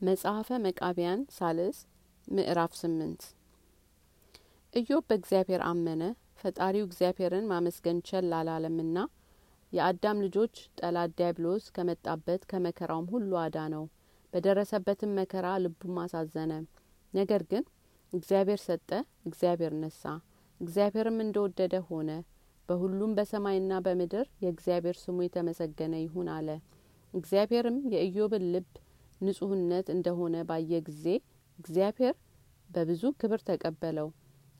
መጽሐፈ መቃቢያን ሳልስ ምዕራፍ ስምንት። ኢዮብ በእግዚአብሔር አመነ ፈጣሪው እግዚአብሔርን ማመስገን ቸል አላለምና የአዳም ልጆች ጠላት ዲያብሎስ ከመጣበት ከመከራውም ሁሉ አዳ ነው በደረሰበትም መከራ ልቡም አሳዘነ። ነገር ግን እግዚአብሔር ሰጠ እግዚአብሔር ነሳ እግዚአብሔርም እንደወደደ ሆነ። በሁሉም በሰማይና በምድር የእግዚአብሔር ስሙ የተመሰገነ ይሁን አለ። እግዚአብሔርም የኢዮብን ልብ ንጹህነት እንደሆነ ባየ ጊዜ እግዚአብሔር በብዙ ክብር ተቀበለው።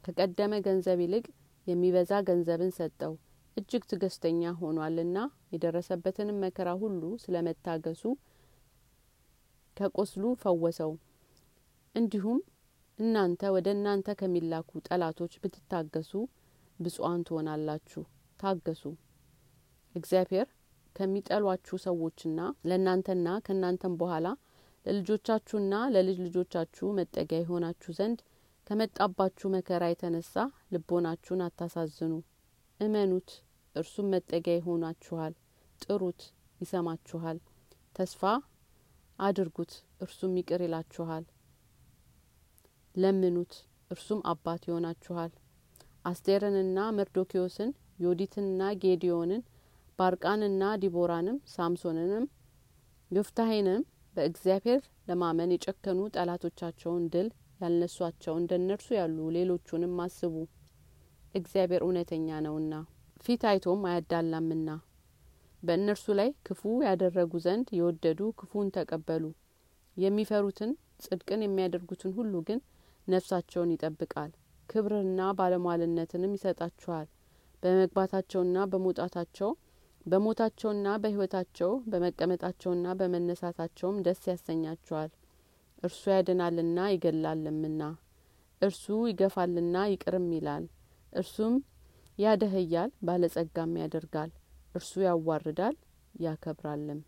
ከቀደመ ገንዘብ ይልቅ የሚበዛ ገንዘብን ሰጠው። እጅግ ትዕግስተኛ ሆኗልና የደረሰበትንም መከራ ሁሉ ስለ መታገሱ ከቁስሉ ፈወሰው። እንዲሁም እናንተ ወደ እናንተ ከሚላኩ ጠላቶች ብትታገሱ ብፁዓን ትሆናላችሁ። ታገሱ። እግዚአብሔር ከሚጠሏችሁ ሰዎችና ለእናንተና ከእናንተም በኋላ ለልጆቻችሁና ለልጅ ልጆቻችሁ መጠጊያ የሆናችሁ ዘንድ ከመጣባችሁ መከራ የተነሳ ልቦናችሁን አታሳዝኑ። እመኑት እርሱም መጠጊያ ይሆናችኋል። ጥሩት ይሰማችኋል። ተስፋ አድርጉት እርሱም ይቅር ይላችኋል። ለምኑት እርሱም አባት ይሆናችኋል። አስቴርንና መርዶኪዎስን ዮዲትንና ጌዲዮንን ባርቃንና ዲቦራንም ሳምሶንንም ዮፍታሄንም በእግዚአብሔር ለማመን የጨከኑ ጠላቶቻቸውን ድል ያልነሷቸው እንደ እነርሱ ያሉ ሌሎቹንም አስቡ። እግዚአብሔር እውነተኛ ነውና ፊት አይቶም አያዳላምና በእነርሱ ላይ ክፉ ያደረጉ ዘንድ የወደዱ ክፉን ተቀበሉ። የሚፈሩትን ጽድቅን የሚያደርጉትን ሁሉ ግን ነፍሳቸውን ይጠብቃል። ክብርና ባለሟልነትንም ይሰጣችኋል። በመግባታቸውና በመውጣታቸው በሞታቸውና በሕይወታቸው በመቀመጣቸውና በመነሳታቸውም ደስ ያሰኛቸዋል። እርሱ ያድናልና ይገላልምና እርሱ ይገፋልና ይቅርም ይላል። እርሱም ያደህያል ባለጸጋም ያደርጋል። እርሱ ያዋርዳል ያከብራልም